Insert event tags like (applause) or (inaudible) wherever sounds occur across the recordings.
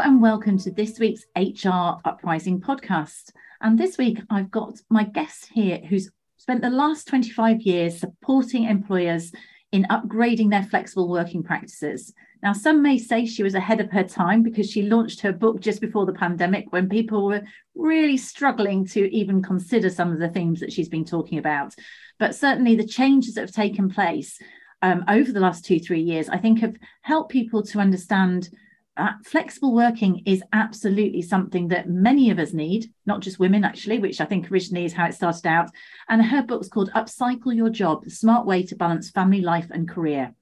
And welcome to this week's HR Uprising podcast. And this week, I've got my guest here who's spent the last 25 years supporting employers in upgrading their flexible working practices. Now, some may say she was ahead of her time because she launched her book just before the pandemic when people were really struggling to even consider some of the themes that she's been talking about. But certainly, the changes that have taken place um, over the last two, three years, I think, have helped people to understand uh, flexible working is absolutely something that many of us need, not just women, actually, which I think originally is how it started out. And her book's called Upcycle Your Job The Smart Way to Balance Family Life and Career.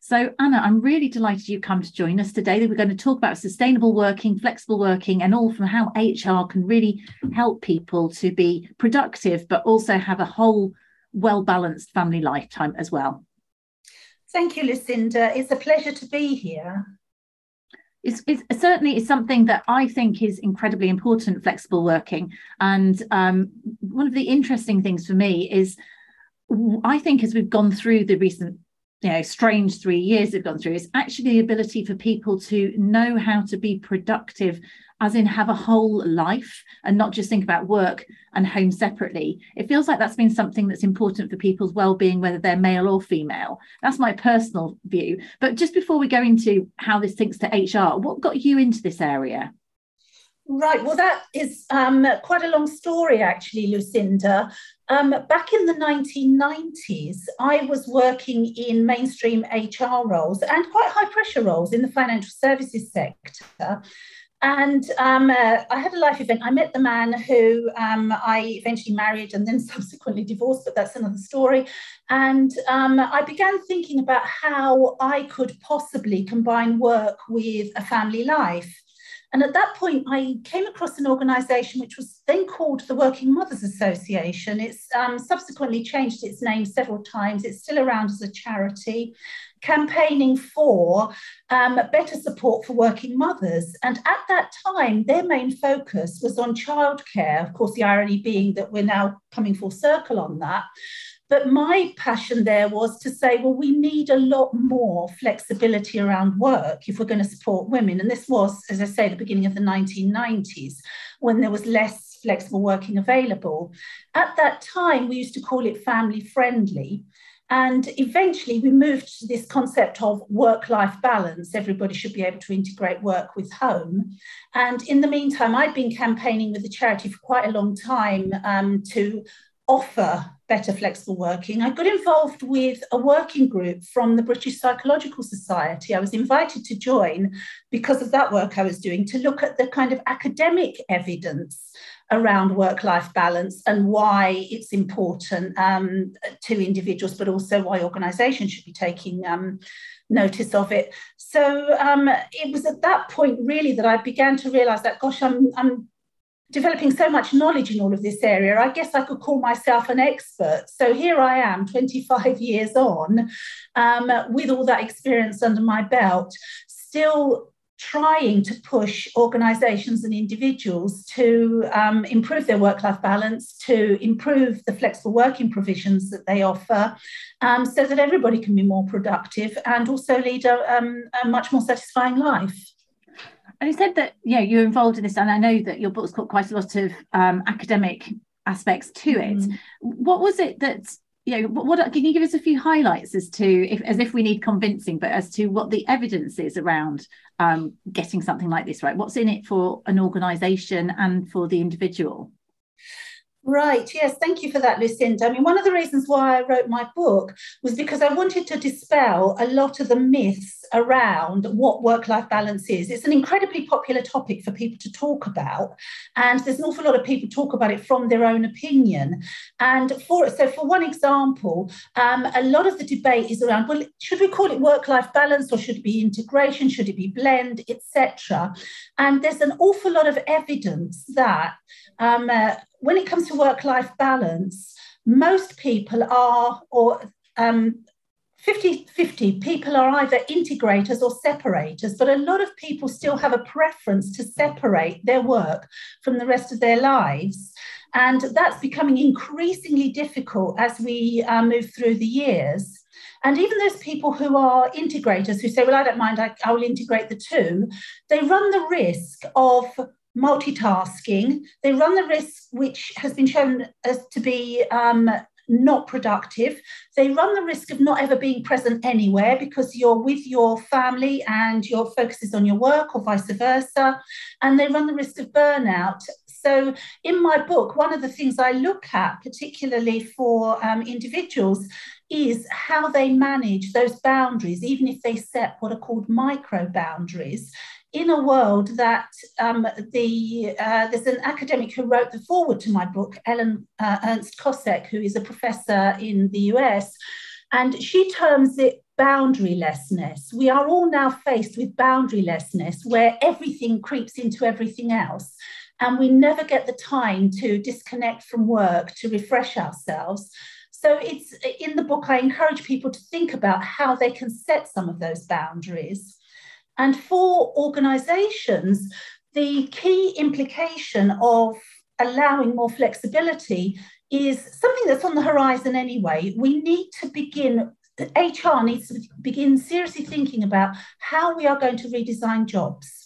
So, Anna, I'm really delighted you come to join us today. That We're going to talk about sustainable working, flexible working, and all from how HR can really help people to be productive, but also have a whole well balanced family lifetime as well. Thank you, Lucinda. It's a pleasure to be here it's, it's certainly is something that I think is incredibly important. Flexible working, and um, one of the interesting things for me is, I think as we've gone through the recent you know strange three years we've gone through is actually the ability for people to know how to be productive as in have a whole life and not just think about work and home separately it feels like that's been something that's important for people's well-being whether they're male or female that's my personal view but just before we go into how this links to hr what got you into this area Right, well, that is um, quite a long story, actually, Lucinda. Um, back in the 1990s, I was working in mainstream HR roles and quite high pressure roles in the financial services sector. And um, uh, I had a life event. I met the man who um, I eventually married and then (laughs) subsequently divorced, but that's another story. And um, I began thinking about how I could possibly combine work with a family life. And at that point, I came across an organization which was then called the Working Mothers Association. It's um, subsequently changed its name several times. It's still around as a charity, campaigning for um, better support for working mothers. And at that time, their main focus was on childcare. Of course, the irony being that we're now coming full circle on that. But my passion there was to say, well, we need a lot more flexibility around work if we're going to support women. And this was, as I say, the beginning of the 1990s when there was less flexible working available. At that time, we used to call it family friendly. And eventually, we moved to this concept of work life balance. Everybody should be able to integrate work with home. And in the meantime, I'd been campaigning with the charity for quite a long time um, to offer better flexible working, I got involved with a working group from the British Psychological Society. I was invited to join because of that work I was doing to look at the kind of academic evidence around work life balance and why it's important um, to individuals, but also why organizations should be taking um, notice of it. So um, it was at that point really that I began to realize that, gosh, I'm, I'm developing so much knowledge in all of this area, I guess I could call myself an expert. So here I am, 25 years on, um, with all that experience under my belt, still trying to push organizations and individuals to um, improve their work life balance, to improve the flexible working provisions that they offer, um, so that everybody can be more productive and also lead a, um, a much more satisfying life. And you said that you know you're involved in this, and I know that your book's got quite a lot of um, academic aspects to it. Mm. What was it that you know, what can you give us a few highlights as to if as if we need convincing, but as to what the evidence is around um, getting something like this right? What's in it for an organisation and for the individual? Right, yes, thank you for that, Lucinda. I mean, one of the reasons why I wrote my book was because I wanted to dispel a lot of the myths around what work life balance is. It's an incredibly popular topic for people to talk about, and there's an awful lot of people talk about it from their own opinion. And for so, for one example, um, a lot of the debate is around well, should we call it work life balance or should it be integration? Should it be blend, etc.? And there's an awful lot of evidence that um, uh, when it comes to work life balance, most people are, or um, 50 50 people are either integrators or separators, but a lot of people still have a preference to separate their work from the rest of their lives. And that's becoming increasingly difficult as we uh, move through the years. And even those people who are integrators who say, well, I don't mind, I, I will integrate the two, they run the risk of multitasking. They run the risk, which has been shown as to be um, not productive. They run the risk of not ever being present anywhere because you're with your family and your focus is on your work or vice versa. And they run the risk of burnout. So, in my book, one of the things I look at, particularly for um, individuals, is how they manage those boundaries, even if they set what are called micro boundaries in a world that um, the uh, there's an academic who wrote the foreword to my book, Ellen uh, Ernst Kossek, who is a professor in the US, and she terms it boundarylessness. We are all now faced with boundarylessness, where everything creeps into everything else. And we never get the time to disconnect from work, to refresh ourselves. So it's in the book, I encourage people to think about how they can set some of those boundaries. And for organizations, the key implication of allowing more flexibility is something that's on the horizon anyway. We need to begin, HR needs to begin seriously thinking about how we are going to redesign jobs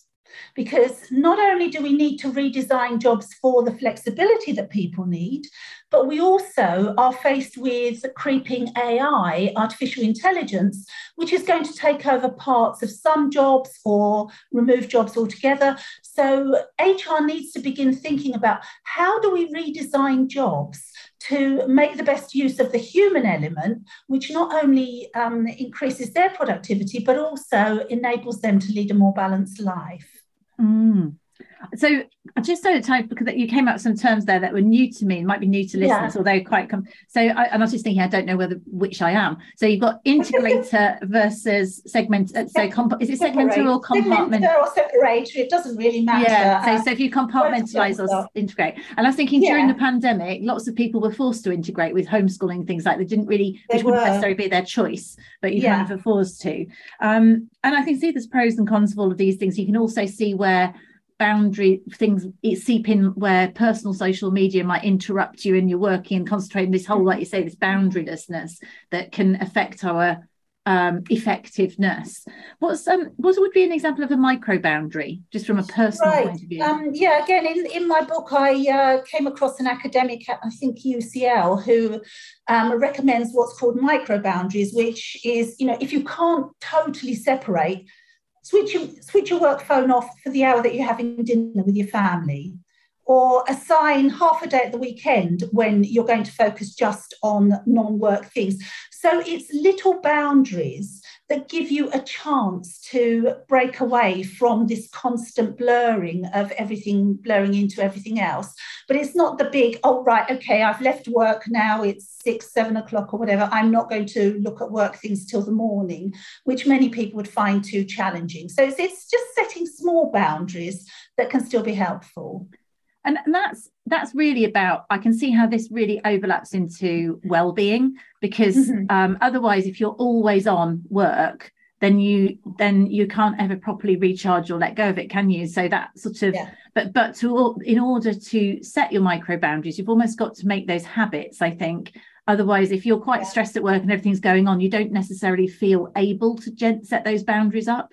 because not only do we need to redesign jobs for the flexibility that people need, but we also are faced with creeping AI, artificial intelligence, which is going to take over parts of some jobs or remove jobs altogether. So HR needs to begin thinking about how do we redesign jobs to make the best use of the human element, which not only um, increases their productivity, but also enables them to lead a more balanced life. Mm. So I just so type because you came up with some terms there that were new to me and might be new to listeners, yeah. although quite com- so I, and I was just thinking I don't know whether which I am. So you've got integrator (laughs) versus segment. Uh, so comp- is it segmenter or compartment? Segmenter or separator? It doesn't really matter. Yeah. So, uh, so if you compartmentalize or integrate, and I was thinking yeah. during the pandemic, lots of people were forced to integrate with homeschooling things like they didn't really, they which were. wouldn't necessarily be their choice, but you yeah. kind of were forced to. Um, and I can see there's pros and cons of all of these things. You can also see where boundary things seep in where personal social media might interrupt you in you're working and concentrating this whole like you say this boundarylessness that can affect our um, effectiveness what's um what would be an example of a micro boundary just from a personal right. point of view um, yeah again in, in my book i uh, came across an academic at i think ucl who um, recommends what's called micro boundaries which is you know if you can't totally separate switch your, switch your work phone off for the hour that you're having dinner with your family, or assign half a day at the weekend when you're going to focus just on non work things. So it's little boundaries that give you a chance to break away from this constant blurring of everything blurring into everything else. But it's not the big, oh, right, okay, I've left work now, it's six, seven o'clock or whatever. I'm not going to look at work things till the morning, which many people would find too challenging. So it's, it's just setting small boundaries that can still be helpful and, that's that's really about i can see how this really overlaps into well-being because mm-hmm. um, otherwise if you're always on work then you then you can't ever properly recharge or let go of it can you so that sort of yeah. but but to in order to set your micro boundaries you've almost got to make those habits i think otherwise if you're quite yeah. stressed at work and everything's going on you don't necessarily feel able to set those boundaries up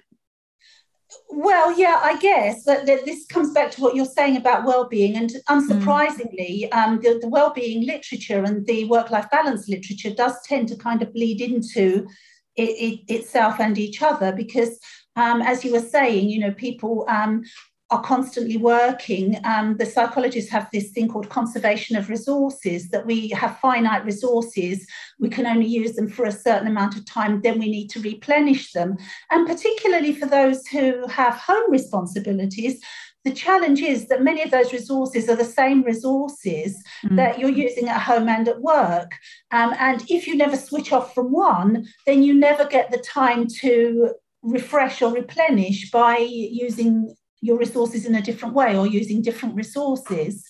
Well, yeah, I guess that, that, this comes back to what you're saying about well-being, and unsurprisingly, mm. um, the, the well-being literature and the work-life balance literature does tend to kind of bleed into it, it, itself and each other because, um, as you were saying, you know, people um, are constantly working. Um, the psychologists have this thing called conservation of resources, that we have finite resources, we can only use them for a certain amount of time, then we need to replenish them. And particularly for those who have home responsibilities, the challenge is that many of those resources are the same resources mm. that you're using at home and at work. Um, and if you never switch off from one, then you never get the time to refresh or replenish by using your resources in a different way or using different resources.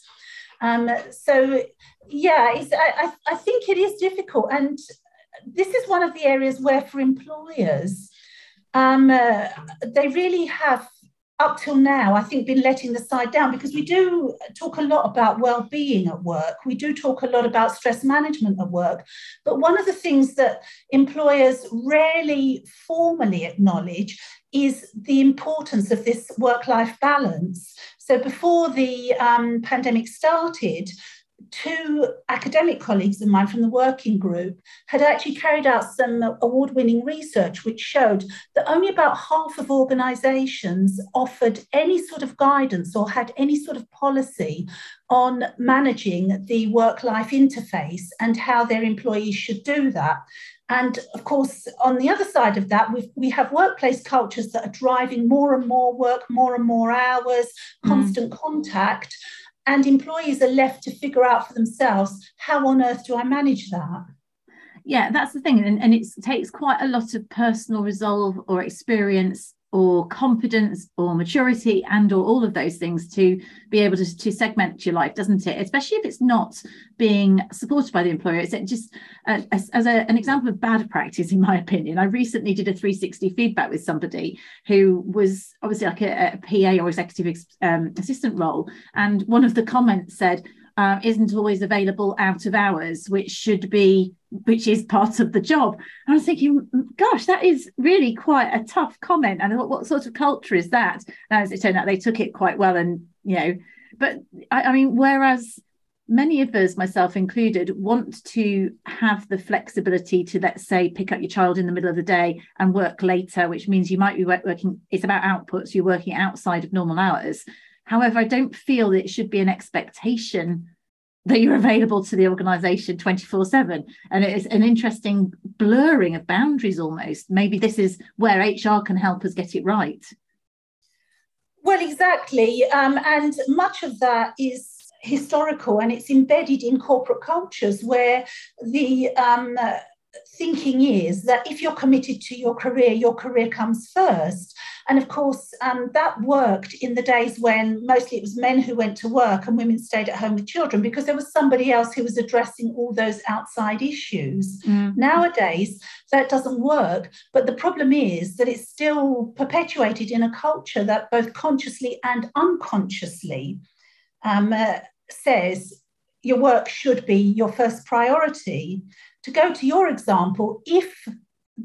Um, so, yeah, I, I think it is difficult. And this is one of the areas where, for employers, um, uh, they really have up till now, I think, been letting the side down because we do talk a lot about well-being at work. We do talk a lot about stress management at work. But one of the things that employers rarely formally acknowledge is the importance of this work-life balance. So before the um, pandemic started, two academic colleagues of mine from the working group had actually carried out some award winning research which showed that only about half of organizations offered any sort of guidance or had any sort of policy on managing the work life interface and how their employees should do that. And of course, on the other side of that, we we have workplace cultures that are driving more and more work, more and more hours, mm. constant contact and employees are left to figure out for themselves how on earth do I manage that? Yeah, that's the thing. And, and it takes quite a lot of personal resolve or experience or confidence or maturity and or all of those things to be able to, to segment your life doesn't it? Especially if it's not being supported by the employer. It's just uh, as, as a, an example of bad practice in my opinion. I recently did a 360 feedback with somebody who was obviously like a, a pa or executive um, assistant role. And one of the comments said uh, isn't always available out of hours, which should be, which is part of the job. And I was thinking, gosh, that is really quite a tough comment. And what, sort of culture is that? And as it turned out, they took it quite well. And, you know, but I, I mean, whereas many of us, myself included, want to have the flexibility to, let's say, pick up your child in the middle of the day and work later, which means you might be working, it's about outputs, you're working outside of normal hours. However, I don't feel that it should be an expectation that you're available to the organization 24 7 and it's an interesting blurring of boundaries almost. Maybe this is where hr can help us get it right. Well exactly. Um, and much of that is historical and it's embedded in corporate cultures where the um, thinking is that if you're committed to your career, your career comes first. And of course, um, that worked in the days when mostly it was men who went to work and women stayed at home with children because there was somebody else who was addressing all those outside issues. Mm. Nowadays, that doesn't work. But the problem is that it's still perpetuated in a culture that both consciously and unconsciously um, uh, says your work should be your first priority to go to your example, if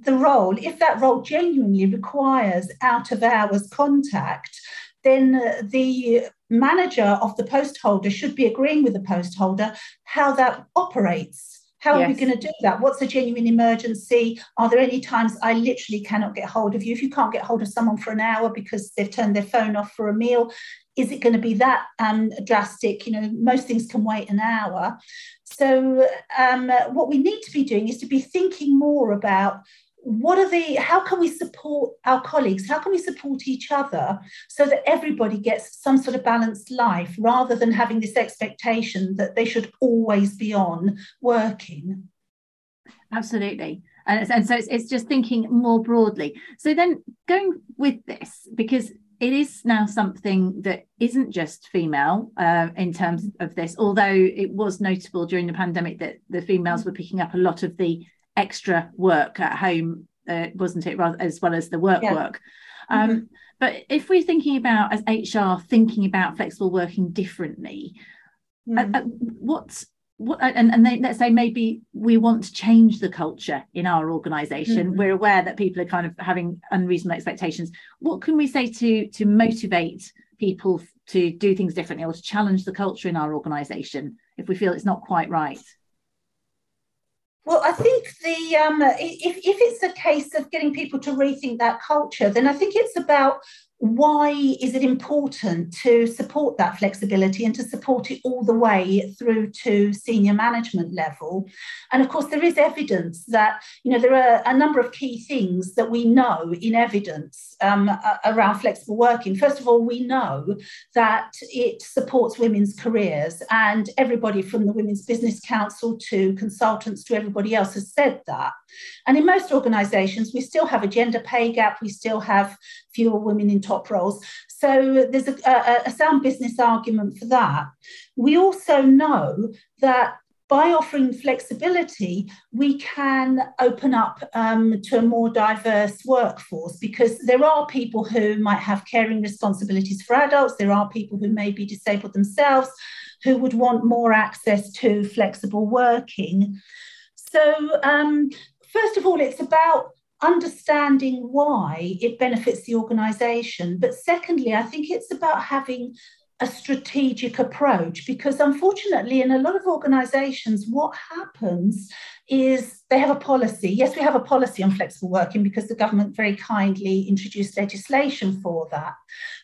the role, if that role genuinely requires out of hours contact, then uh, the manager of the post holder should be agreeing with the post holder how that operates. How yes. are we going to do that? What's a genuine emergency? Are there any times I literally cannot get hold of you? If you can't get hold of someone for an hour because they've turned their phone off for a meal, is it going to be that um, drastic? You know, most things can wait an hour. So, um, what we need to be doing is to be thinking more about what are the how can we support our colleagues? How can we support each other so that everybody gets some sort of balanced life rather than having this expectation that they should always be on working? Absolutely. And, and so it's, it's just thinking more broadly. So then going with this because it is now something that isn't just female uh, in terms of this, although it was notable during the pandemic that the females were picking up a lot of the extra work at home, uh, wasn't it, rather as well as the work yeah. work. Um, mm-hmm. But if we're thinking about as HR thinking about flexible working differently, mm. uh, uh what what, and, and they, let's say maybe we want to change the culture in our organization mm-hmm. we're aware that people are kind of having unreasonable expectations what can we say to to motivate people to do things differently or to challenge the culture in our organization if we feel it's not quite right well, I think the um, if, if it's a case of getting people to rethink that culture, then I think it's about why is it important to support that flexibility and to support it all the way through to senior management level? And of course there is evidence that you know there are a number of key things that we know in evidence um, around flexible working. First of all we know that it supports women's careers and everybody from the women's business council to consultants to everybody else has said that. And in most organizations we still have a gender pay gap. We still have fewer women in top roles. So there's a, a, a sound business argument for that. We also know that by offering flexibility, we can open up um, to a more diverse workforce because there are people who might have caring responsibilities for adults, there are people who may be disabled themselves who would want more access to flexible working. So, um, first of all, it's about understanding why it benefits the organization. But secondly, I think it's about having a strategic approach because unfortunately in a lot of organizations what happens is they have a policy. Yes we have a policy on flexible working because the government very kindly introduced legislation for that.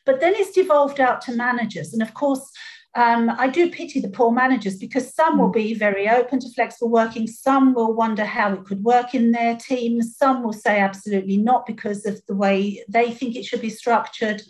But then it's devolved out to managers. And of course um, I do pity the poor managers because some will be very open to flexible working, some will wonder how it could work in their teams, some will say absolutely not because of the way they think it should be structured.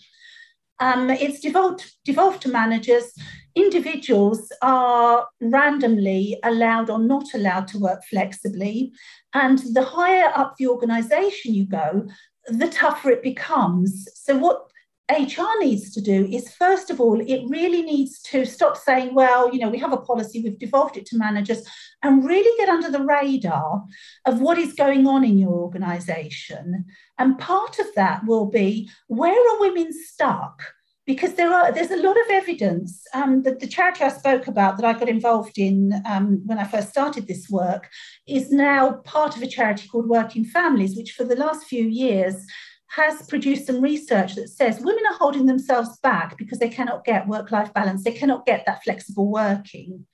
Um, it's devolved, devolved to managers. Individuals are randomly allowed or not allowed to work flexibly. And the higher up the organization you go, the tougher it becomes. So, what HR needs to do is, first of all, it really needs to stop saying, well, you know, we have a policy, we've devolved it to managers, and really get under the radar of what is going on in your organization. And part of that will be where are women stuck? Because there are there's a lot of evidence um, that the charity I spoke about that I got involved in um, when I first started this work is now part of a charity called Working Families, which for the last few years has produced some research that says women are holding themselves back because they cannot get work life balance, they cannot get that flexible working.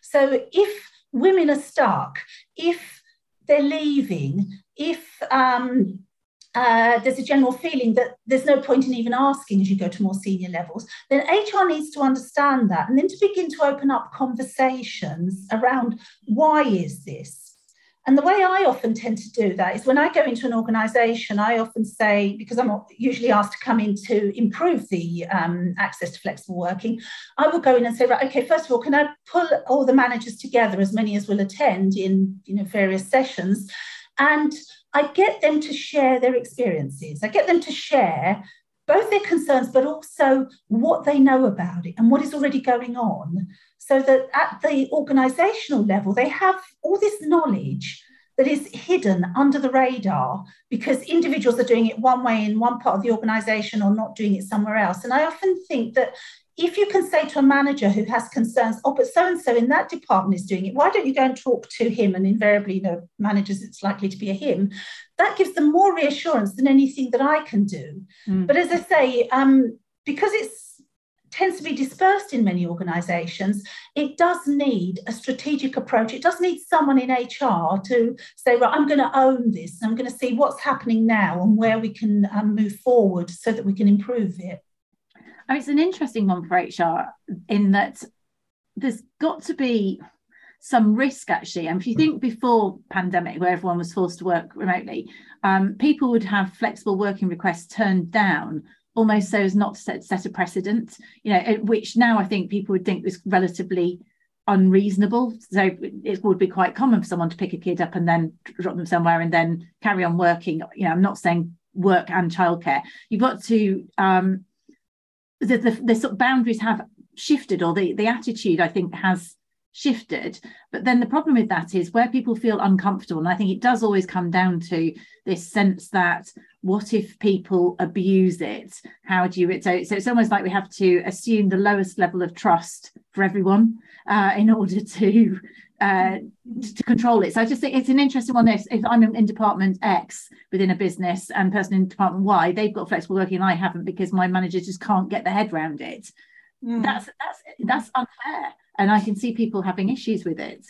So if women are stuck, if they're leaving, if um, uh, there's a general feeling that there's no point in even asking as you go to more senior levels, then HR needs to understand that and then to begin to open up conversations around why is this? And the way I often tend to do that is when I go into an organization, I often say, because I'm usually asked to come in to improve the um, access to flexible working, I will go in and say, right, okay, first of all, can I pull all the managers together, as many as will attend in you know, various sessions? And I get them to share their experiences. I get them to share both their concerns, but also what they know about it and what is already going on so that at the organizational level, they have all this knowledge that is hidden under the radar because individuals are doing it one way in one part of the organization or not doing it somewhere else. And I often think that if you can say to a manager who has concerns, oh, but so and so in that department is doing it, why don't you go and talk to him? And invariably, you know, managers, it's likely to be a him. That gives them more reassurance than anything that I can do. Mm. But as I say, um, because it's tends to be dispersed in many organizations, it does need a strategic approach. It does need someone in HR to say, right, I'm going to own this. I'm going to see what's happening now and where we can um, move forward so that we can improve it. Oh, it's an interesting one for HR in that there's got to be some risk actually. And if you think before pandemic, where everyone was forced to work remotely, um, people would have flexible working requests turned down almost so as not to set, set a precedent, you know, which now I think people would think was relatively unreasonable. So it would be quite common for someone to pick a kid up and then drop them somewhere and then carry on working. You know, I'm not saying work and childcare. You've got to um, the, the, the sort of boundaries have shifted, or the the attitude I think has shifted. But then the problem with that is where people feel uncomfortable, and I think it does always come down to this sense that what if people abuse it how do you so, so it's almost like we have to assume the lowest level of trust for everyone uh, in order to uh, to control it. So I just think it's an interesting one. This if I'm in department X within a business and person in department Y, they've got flexible working and I haven't because my manager just can't get their head around it. Mm. That's that's that's unfair, and I can see people having issues with it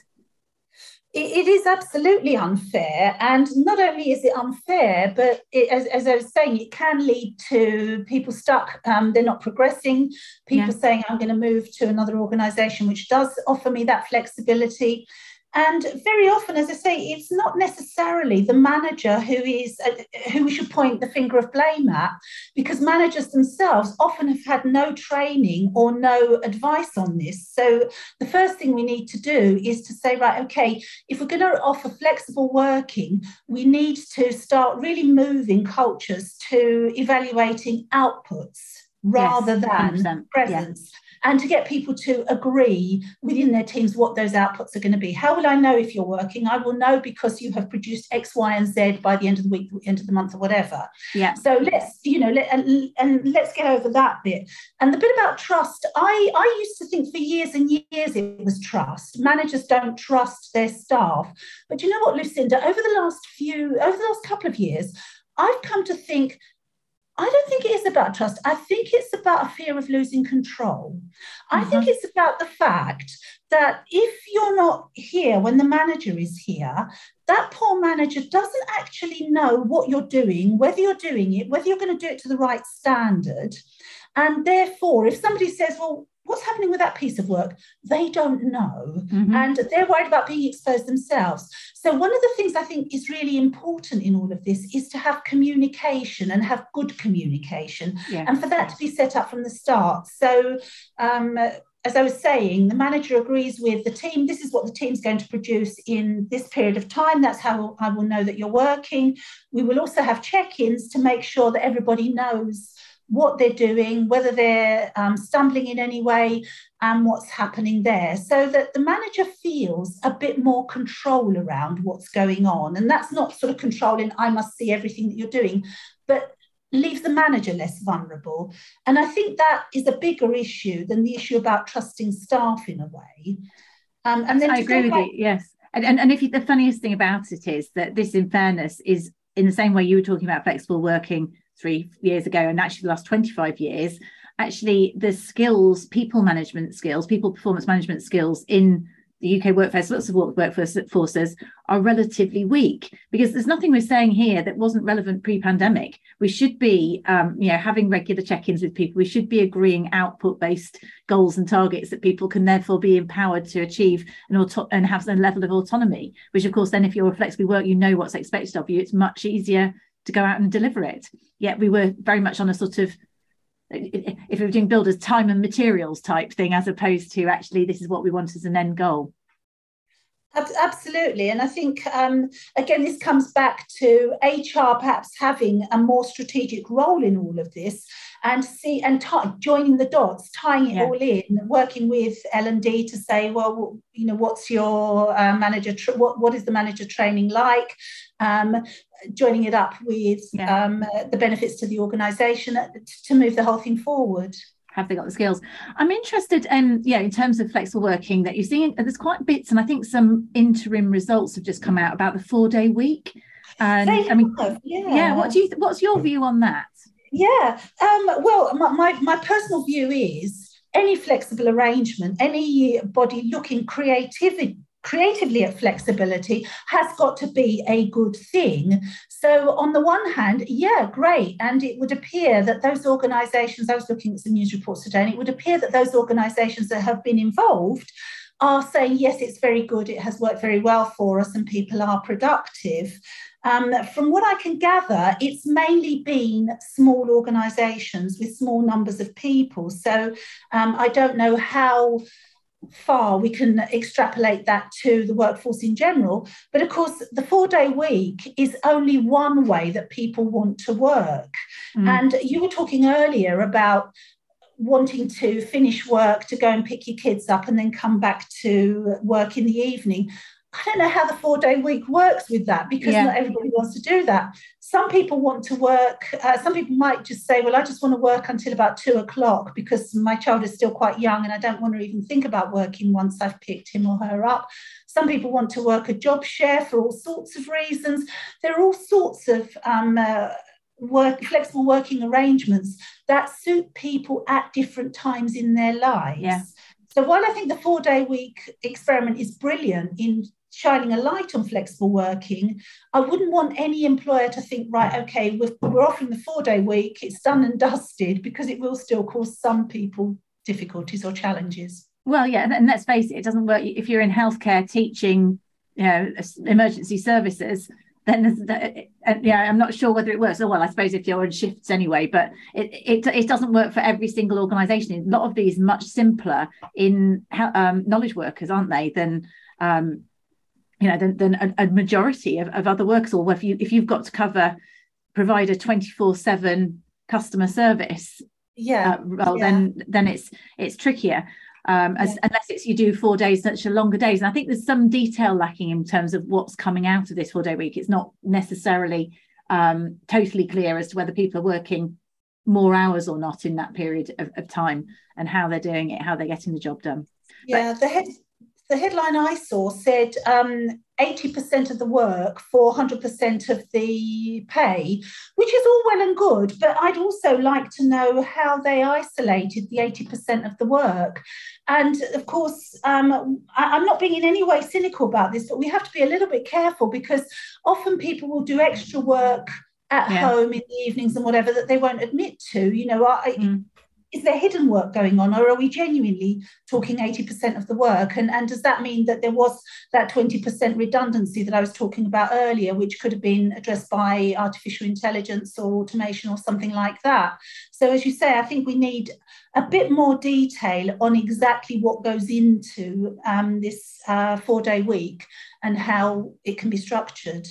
it is absolutely unfair. And not only is it unfair, but it, as, as, I was saying, it can lead to people stuck, um, they're not progressing, people yeah. saying, I'm going to move to another organization which does offer me that flexibility. And very often, as I say, it's not necessarily the manager who is uh, who we should point the finger of blame at, because managers themselves often have had no training or no advice on this. So the first thing we need to do is to say, right, okay, if we're going to offer flexible working, we need to start really moving cultures to evaluating outputs rather yes, than presence. Yeah and to get people to agree within their teams what those outputs are going to be. How will I know if you're working? I will know because you have produced X, Y, and Z by the end of the week, the end of the month, or whatever. Yeah. So let's, you know, let, and, and let's get over that bit. And the bit about trust, I, I used to think for years and years it was trust. Managers don't trust their staff. But you know what, Lucinda, over the last few, over the last couple of years, I've come to think I don't think it is about trust. I think it's about a fear of losing control. I mm-hmm. think it's about the fact that if you're not here when the manager is here, that poor manager doesn't actually know what you're doing, whether you're doing it, whether you're going to do it to the right standard. And therefore, if somebody says, well, what's happening with that piece of work? They don't know. Mm-hmm. And they're worried about being exposed themselves. So, one of the things I think is really important in all of this is to have communication and have good communication, yeah. and for that to be set up from the start. So, um, as I was saying, the manager agrees with the team. This is what the team's going to produce in this period of time. That's how I will know that you're working. We will also have check ins to make sure that everybody knows what they're doing, whether they're um, stumbling in any way, and what's happening there, so that the manager feels a bit more control around what's going on. And that's not sort of controlling, I must see everything that you're doing, but leave the manager less vulnerable. And I think that is a bigger issue than the issue about trusting staff in a way. Um, and then I agree with you, yes. And, and, and if you, the funniest thing about it is that this, in fairness, is in the same way you were talking about flexible working three years ago and actually the last 25 years actually the skills people management skills people performance management skills in the UK workforce, lots of workforce forces are relatively weak because there's nothing we're saying here that wasn't relevant pre-pandemic. We should be, um, you know, having regular check-ins with people. We should be agreeing output-based goals and targets that people can therefore be empowered to achieve and auto- and have a level of autonomy. Which, of course, then if you're a flexibly work, you know what's expected of you. It's much easier to go out and deliver it. Yet we were very much on a sort of if we were doing builders time and materials type thing as opposed to actually this is what we want as an end goal Absolutely. And I think, um, again, this comes back to HR perhaps having a more strategic role in all of this and see and t- joining the dots, tying it yeah. all in, working with L&D to say, well, you know, what's your uh, manager, tra- what, what is the manager training like? Um, joining it up with yeah. um, the benefits to the organisation to move the whole thing forward have they got the skills i'm interested in yeah in terms of flexible working that you're seeing there's quite bits and i think some interim results have just come out about the four day week and i mean have, yeah. yeah what do you what's your view on that yeah um, well my, my, my personal view is any flexible arrangement any body looking creativity creatively at flexibility has got to be a good thing. So, on the one hand, yeah, great. And it would appear that those organizations, I was looking at some news reports today, and it would appear that those organizations that have been involved are saying, yes, it's very good, it has worked very well for us, and people are productive. Um, from what I can gather, it's mainly been small organizations with small numbers of people. So um, I don't know how far we can extrapolate that to the workforce in general. But of course, the four day week is only one way that people want to work. Mm. And you were talking earlier about wanting to finish work to go and pick your kids up and then come back to work in the evening. I don't know how the four day week works with that because yeah. not everybody wants to do that. Some people want to work, uh, some people might just say, Well, I just want to work until about two o'clock because my child is still quite young and I don't want to even think about working once I've picked him or her up. Some people want to work a job share for all sorts of reasons. There are all sorts of um, uh, work flexible working arrangements that suit people at different times in their lives. Yeah. So while I think the four day week experiment is brilliant in shining a light on flexible working, I wouldn't want any employer to think, right, okay, we're, we're offering the four day week, it's done and dusted, because it will still cause some people difficulties or challenges. Well, yeah, and let's face it, it doesn't work if you're in healthcare teaching, you know, emergency services. Then, yeah, I'm not sure whether it works. Oh, well, I suppose if you're on shifts anyway, but it it, it doesn't work for every single organisation. A lot of these much simpler in um, knowledge workers, aren't they? Than um, you know than, than a, a majority of, of other workers. Or if you if you've got to cover provide a 24 7 customer service yeah. uh, well yeah. then then it's it's trickier. Um, as, yeah. unless it's you do four days such a longer days. And i think there's some detail lacking in terms of what's coming out of this four day week. It's not necessarily um, totally clear as to whether people are working more hours or not in that period of, of time and how they're doing it how they're getting the job done. Yeah but, the head the headline I saw said um, 80% of the work for 100% of the pay, which is all well and good. But I'd also like to know how they isolated the 80% of the work. And of course, um, I, am not being in any way cynical about this, but we have to be a little bit careful because often people will do extra work at yeah. home in the evenings and whatever that they won't admit to. You know, I, mm is there hidden work going on or are we genuinely talking 80% of the work? And, and does that mean that there was that 20% redundancy that i was talking about earlier which could have been addressed by artificial intelligence or automation or something like that? So as you say i think we need a bit more detail on exactly what goes into um, this uh, four day week and how it can be structured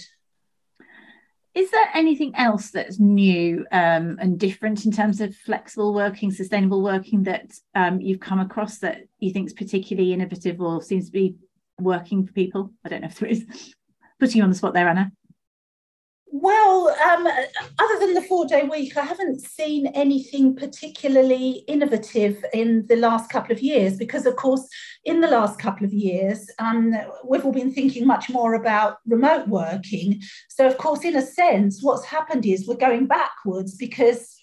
is there anything else that's new um, and different in terms of flexible working, sustainable working that um, you've come across that you think is particularly innovative or seems to be working for people? I don't know if there is. Putting you on the spot there, Anna. Well, um, other than the four day week, I haven't seen anything particularly innovative in the last couple of years because, of course, in the last couple of years, um, we've all been thinking much more about remote working. So, of course, in a sense, what's happened is we're going backwards because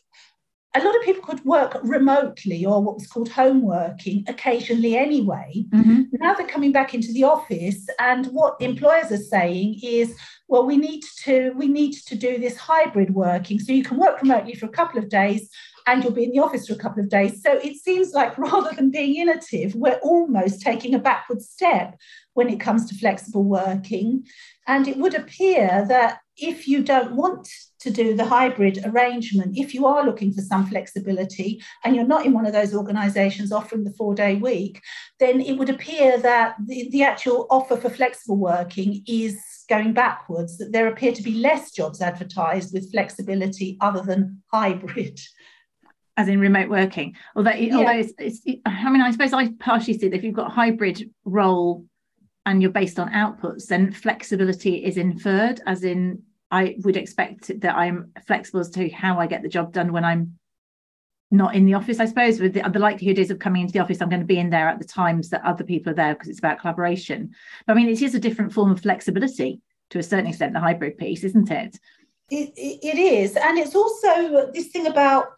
a lot of people could work remotely or what was called home working occasionally anyway. Mm-hmm. Now they're coming back into the office, and what employers are saying is, well, we need to we need to do this hybrid working, so you can work remotely for a couple of days. And you'll be in the office for a couple of days. So it seems like (laughs) rather than being innovative, we're almost taking a backward step when it comes to flexible working. And it would appear that if you don't want to do the hybrid arrangement, if you are looking for some flexibility and you're not in one of those organizations offering the four day week, then it would appear that the, the actual offer for flexible working is going backwards, that there appear to be less jobs advertised with flexibility other than hybrid as in remote working. Although, yeah. although it's, it's, I mean, I suppose I partially see that if you've got a hybrid role and you're based on outputs, then flexibility is inferred, as in I would expect that I'm flexible as to how I get the job done when I'm not in the office, I suppose. With the, the, likelihood is of coming into the office, I'm going to be in there at the times that other people are there because it's about collaboration. But I mean, it is a different form of flexibility to a certain extent, the hybrid piece, isn't it? It, it is. And it's also this thing about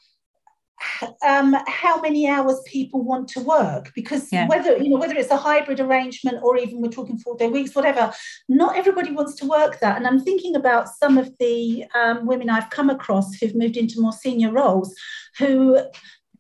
um, how many hours people want to work because yeah. whether you know whether it's a hybrid arrangement or even we're talking four day weeks whatever not everybody wants to work that and i'm thinking about some of the um, women i've come across who've moved into more senior roles who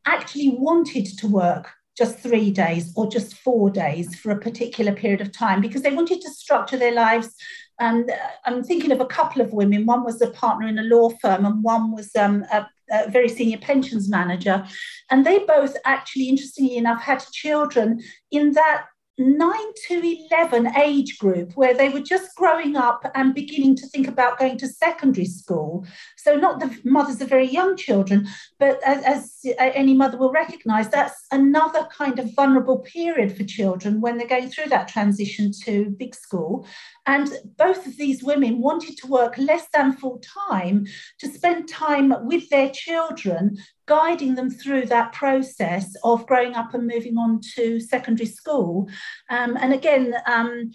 actually wanted to work just three days or just four days for a particular period of time because they wanted to structure their lives and I'm thinking of a couple of women. One was a partner in a law firm, and one was um, a, very senior pensions manager. And they both actually, interestingly enough, had children in that 9 to 11 age group where they were just growing up and beginning to think about going to secondary school. So, not the mothers of very young children, but as, as any mother will recognize, that's another kind of vulnerable period for children when they're going through that transition to big school. And both of these women wanted to work less than full time to spend time with their children, guiding them through that process of growing up and moving on to secondary school. Um, and again, um,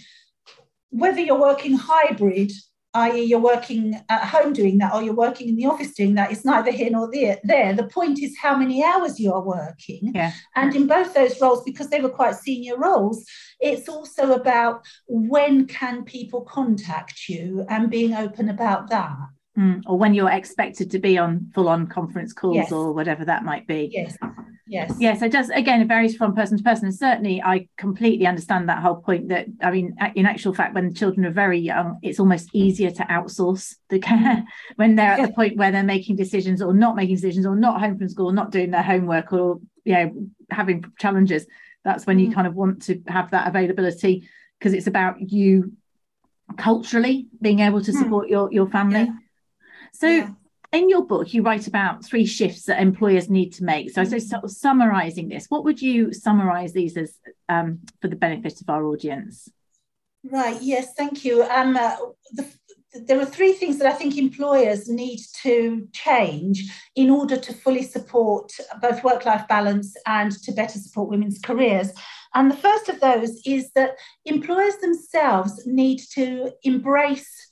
whether you're working hybrid i.e., you're working at home doing that or you're working in the office doing that, it's neither here nor there. there. The point is how many hours you are working. Yeah. And in both those roles, because they were quite senior roles, it's also about when can people contact you and being open about that. Mm, or when you're expected to be on full on conference calls yes. or whatever that might be. Yes. Yes. Yes. It does. Again, it varies from person to person. And certainly, I completely understand that whole point that, I mean, in actual fact, when children are very young, it's almost easier to outsource the care (laughs) when they're at the point where they're making decisions or not making decisions or not home from school, not doing their homework or, you know, having challenges. That's when mm. you kind of want to have that availability because it's about you culturally being able to hmm. support mm. your, your family. Yeah. So, yeah in your book, you write about three shifts that employers need to make. So, I suppose sort of summarizing this, what would you summarize these as um, for the benefit of our audience? Right. Yes. Thank you. Um, uh, the, there are three things that I think employers need to change in order to fully support both work life balance and to better support women's careers. And the first of those is that employers themselves need to embrace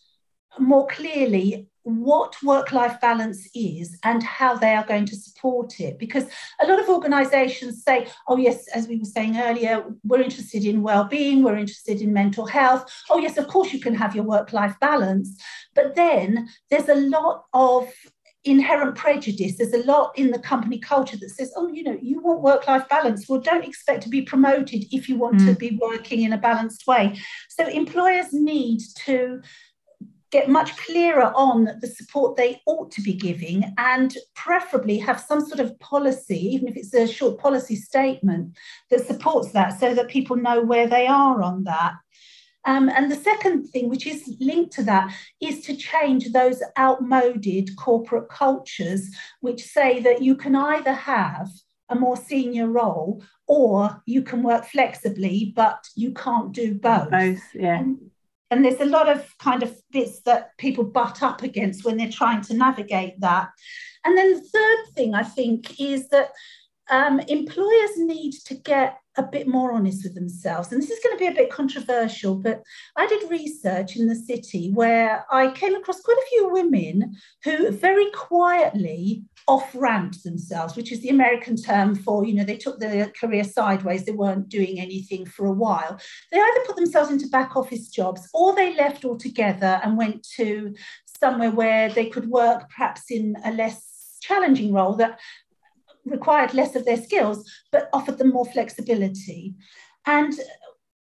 more clearly what work life balance is and how they are going to support it. Because a lot of organizations say, oh, yes, as we were saying earlier, we're interested in well being, we're interested in mental health. Oh, yes, of course, you can have your work life balance. But then there's a lot of inherent prejudice. There's a lot in the company culture that says, oh, you know, you want work life balance. Well, don't expect to be promoted if you want mm. to be working in a balanced way. So employers need to get much clearer on the support they ought to be giving and preferably have some sort of policy, even if it's a short policy statement, that supports that so that people know where they are on that. Um, and the second thing, which is linked to that, is to change those outmoded corporate cultures which say that you can either have a more senior role or you can work flexibly, but you can't do both. Both, yeah. And and there's a lot of kind of bits that people butt up against when they're trying to navigate that. And then the third thing I think is that um, employers need to get a bit more honest with themselves. And this is going to be a bit controversial, but I did research in the city where I came across quite a few women who very quietly off ramped themselves, which is the American term for, you know, they took their career sideways, they weren't doing anything for a while. They either put themselves into back office jobs or they left altogether and went to somewhere where they could work perhaps in a less challenging role that required less of their skills, but offered them more flexibility. And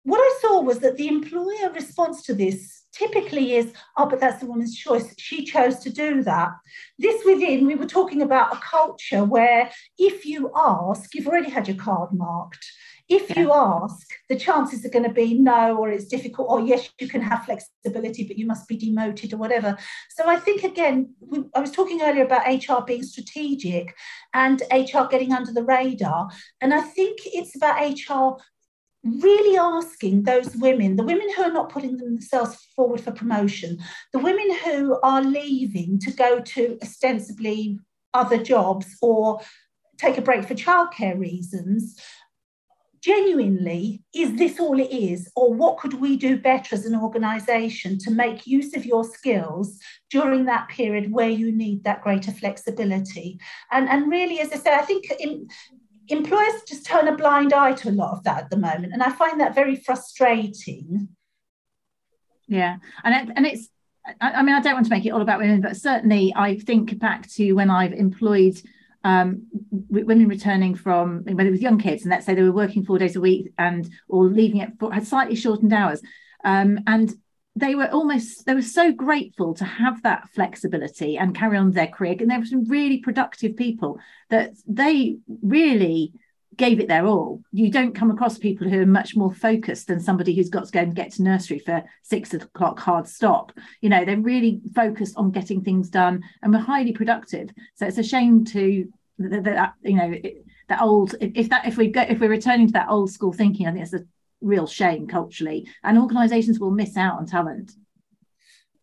what I saw was that the employer response to this typically is, oh, but that's the woman's choice. She chose to do that. This within, we were talking about a culture where if you ask, you've already had your card marked. If you ask, the chances are going to be no, or it's difficult, or yes, you can have flexibility, but you must be demoted or whatever. So I think, again, we, I was talking earlier about HR being strategic and HR getting under the radar. And I think it's about HR really asking those women, the women who are not putting themselves forward for promotion, the women who are leaving to go to ostensibly other jobs or take a break for childcare reasons, genuinely, is this all it is? Or what could we do better as an organisation to make use of your skills during that period where you need that greater flexibility? And, and really, as I say, I think in, employers just turn a blind eye to a lot of that at the moment. And I find that very frustrating. Yeah. And, it, and it's, I mean, I don't want to make it all about women, but certainly I think back to when I've employed um, women returning from when it was young kids, and let's say they were working four days a week and or leaving it for had slightly shortened hours, um, and they were almost they were so grateful to have that flexibility and carry on their career, and there were some really productive people that they really gave it their all. You don't come across people who are much more focused than somebody who's got to go and get to nursery for six o'clock hard stop. You know, they're really focused on getting things done and we're highly productive. So it's a shame to that you know that old if that if we go if we're returning to that old school thinking, I think it's a real shame culturally, and organisations will miss out on talent.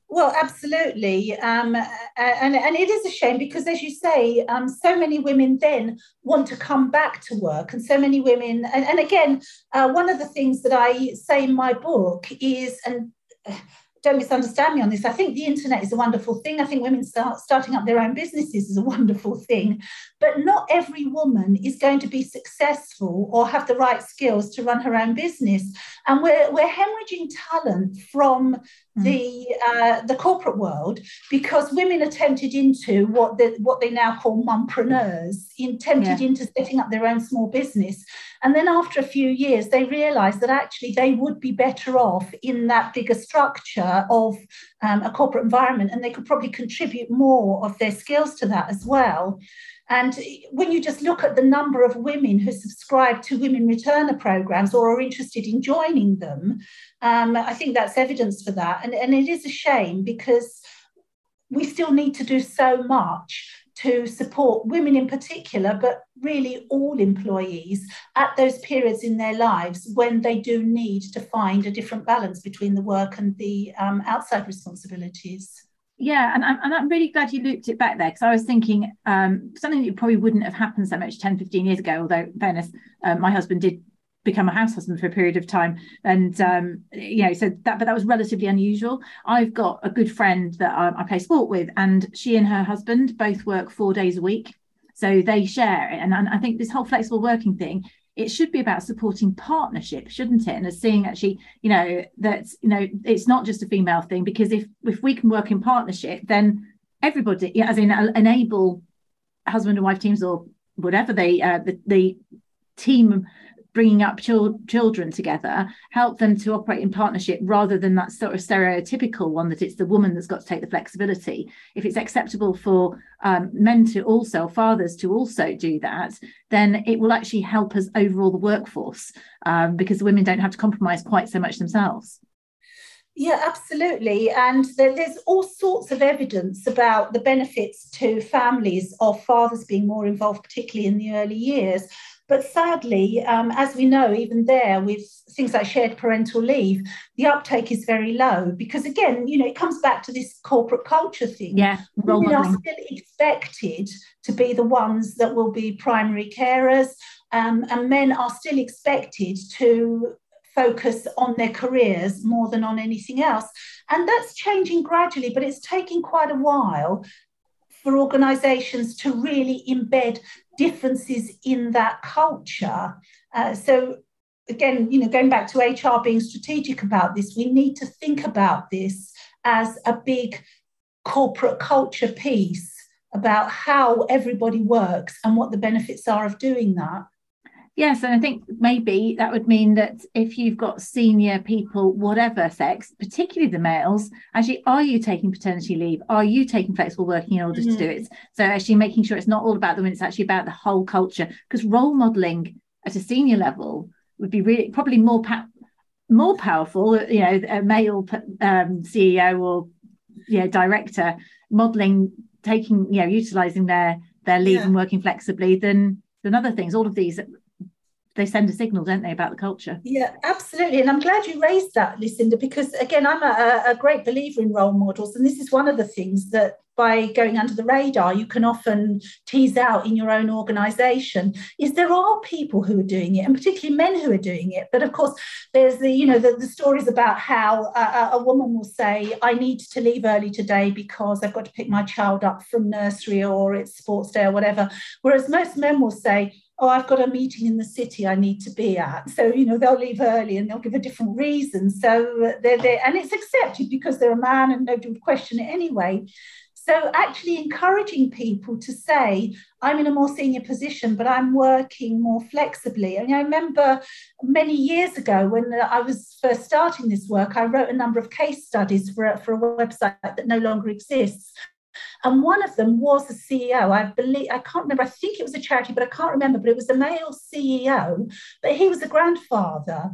Well, absolutely. Um, and, and it is a shame because, as you say, um, so many women then want to come back to work. And so many women, and, and again, uh, one of the things that I say in my book is, and don't misunderstand me on this. I think the internet is a wonderful thing. I think women start starting up their own businesses is a wonderful thing. But not every woman is going to be successful or have the right skills to run her own business. And we're, we're hemorrhaging talent from. The uh, the corporate world because women are tempted into what the, what they now call mumpreneurs, in, tempted yeah. into setting up their own small business. And then after a few years, they realized that actually they would be better off in that bigger structure of um, a corporate environment and they could probably contribute more of their skills to that as well. And when you just look at the number of women who subscribe to women returner programs or are interested in joining them, um, I think that's evidence for that. And, and it is a shame because we still need to do so much to support women in particular, but really all employees at those periods in their lives when they do need to find a different balance between the work and the um, outside responsibilities. Yeah, and I'm, and I'm really glad you looped it back there because I was thinking um, something that probably wouldn't have happened so much 10, 15 years ago, although, fairness, uh, my husband did become a house husband for a period of time. And um, you know so that but that was relatively unusual. I've got a good friend that I, I, play sport with and she and her husband both work four days a week. So they share it. And, and i think this whole flexible working thing it should be about supporting partnership shouldn't it? And as seeing actually you know that you know it's not just a female thing because if if we can work in partnership then everybody as in enable husband and wife teams or whatever they uh, the, the team bringing up chil- children together help them to operate in partnership rather than that sort of stereotypical one that it's the woman that's got to take the flexibility if it's acceptable for um, men to also fathers to also do that then it will actually help us overall the workforce um, because women don't have to compromise quite so much themselves yeah, absolutely. And there's all sorts of evidence about the benefits to families of fathers being more involved, particularly in the early years. But sadly, um, as we know, even there with things like shared parental leave, the uptake is very low because, again, you know, it comes back to this corporate culture thing. Yeah, women are still expected to be the ones that will be primary carers, um, and men are still expected to focus on their careers more than on anything else. And that's changing gradually, but it's taking quite a while for organizations to really embed differences in that culture. Uh, so again, you know, going back to HR being strategic about this, we need to think about this as a big corporate culture piece about how everybody works and what the benefits are of doing that. Yes, and I think maybe that would mean that if you've got senior people, whatever sex, particularly the males, actually, are you taking paternity leave? Are you taking flexible working in order mm-hmm. to do it? So actually making sure it's not all about the women, it's actually about the whole culture. Because role modeling at a senior level would be really probably more pa- more powerful. You know, a male um, CEO or you know director modeling, taking you know, utilizing their their leave yeah. and working flexibly than than other things. All of these they send a signal, don't they, about the culture? Yeah, absolutely. And I'm glad you raised that, Lucinda, because again, I'm a, a, great believer in role models. And this is one of the things that by going under the radar, you can often tease out in your own organization is there are people who are doing it, and particularly men who are doing it. But of course, there's the, you know, the, the stories about how a, a woman will say, I need to leave early today because I've got to pick my child up from nursery or it's sports day or whatever. Whereas most men will say, oh, I've got a meeting in the city I need to be at. So, you know, they'll leave early and they'll give a different reason. So uh, they're there, and it's accepted because they're a man and nobody would question it anyway. So, actually encouraging people to say, I'm in a more senior position, but I'm working more flexibly. And I remember many years ago when uh, I was first starting this work, I wrote a number of case studies for for a website that no longer exists And one of them was the CEO. I believe, I can't remember, I think it was a charity, but I can't remember, but it was a male CEO, but he was a grandfather.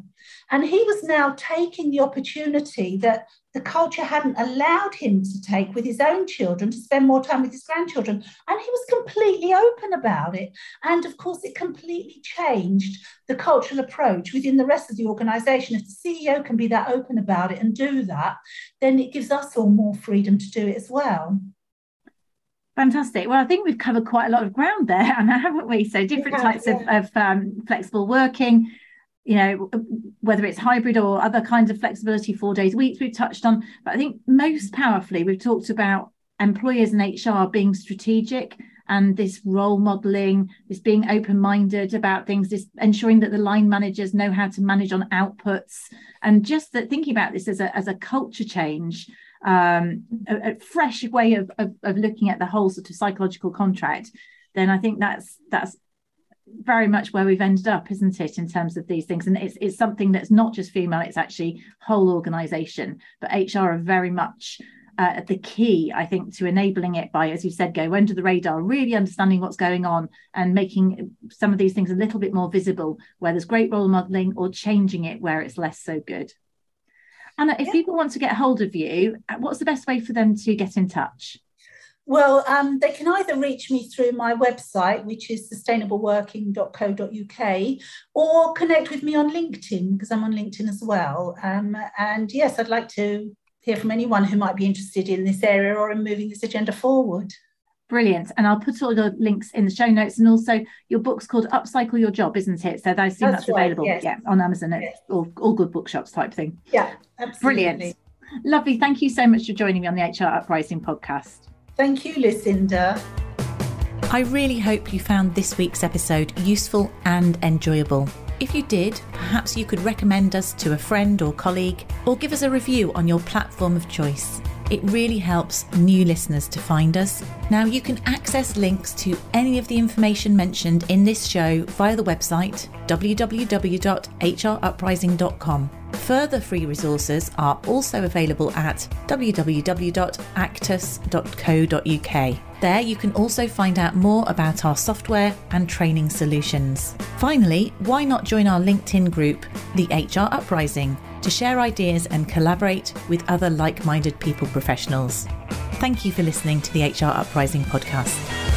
And he was now taking the opportunity that the culture hadn't allowed him to take with his own children to spend more time with his grandchildren. And he was completely open about it. And of course, it completely changed the cultural approach within the rest of the organization. If the CEO can be that open about it and do that, then it gives us all more freedom to do it as well. Fantastic. Well, I think we've covered quite a lot of ground there, (laughs) Anna, haven't we? So different yeah, types yeah. of, of um, flexible working, you know, whether it's hybrid or other kinds of flexibility, four days a week we've touched on. But I think most powerfully, we've talked about employers and HR being strategic and this role modeling, this being open minded about things, this ensuring that the line managers know how to manage on outputs, and just that thinking about this as a, as a culture change um, a, a, fresh way of, of, of looking at the whole sort of psychological contract, then I think that's that's very much where we've ended up, isn't it, in terms of these things? And it's it's something that's not just female; it's actually whole organisation. But HR are very much uh, the key, I think, to enabling it by, as you said, go under the radar, really understanding what's going on and making some of these things a little bit more visible where there's great role modelling or changing it where it's less so good. Anna, if yeah. people want to get hold of you, uh, what's the best way for them to get in touch? Well, um, they can either reach me through my website, which is sustainableworking.co.uk, or connect with me on LinkedIn because I'm on LinkedIn as well. Um, and yes, I'd like to hear from anyone who might be interested in this area or in moving this agenda forward. Brilliant. And I'll put all the links in the show notes. And also, your book's called Upcycle Your Job, isn't it? So I assume that's, that's right, available yes. yeah, on Amazon, yes. all, all good bookshops type thing. Yeah, absolutely. Brilliant. Lovely. Thank you so much for joining me on the HR Uprising podcast. Thank you, Lucinda. I really hope you found this week's episode useful and enjoyable. If you did, perhaps you could recommend us to a friend or colleague, or give us a review on your platform of choice. It really helps new listeners to find us. Now, you can access links to any of the information mentioned in this show via the website www.hruprising.com. Further free resources are also available at www.actus.co.uk. There you can also find out more about our software and training solutions. Finally, why not join our LinkedIn group, The HR Uprising? to share ideas and collaborate with other like minded people professionals. Thank you for listening to the HR Uprising podcast.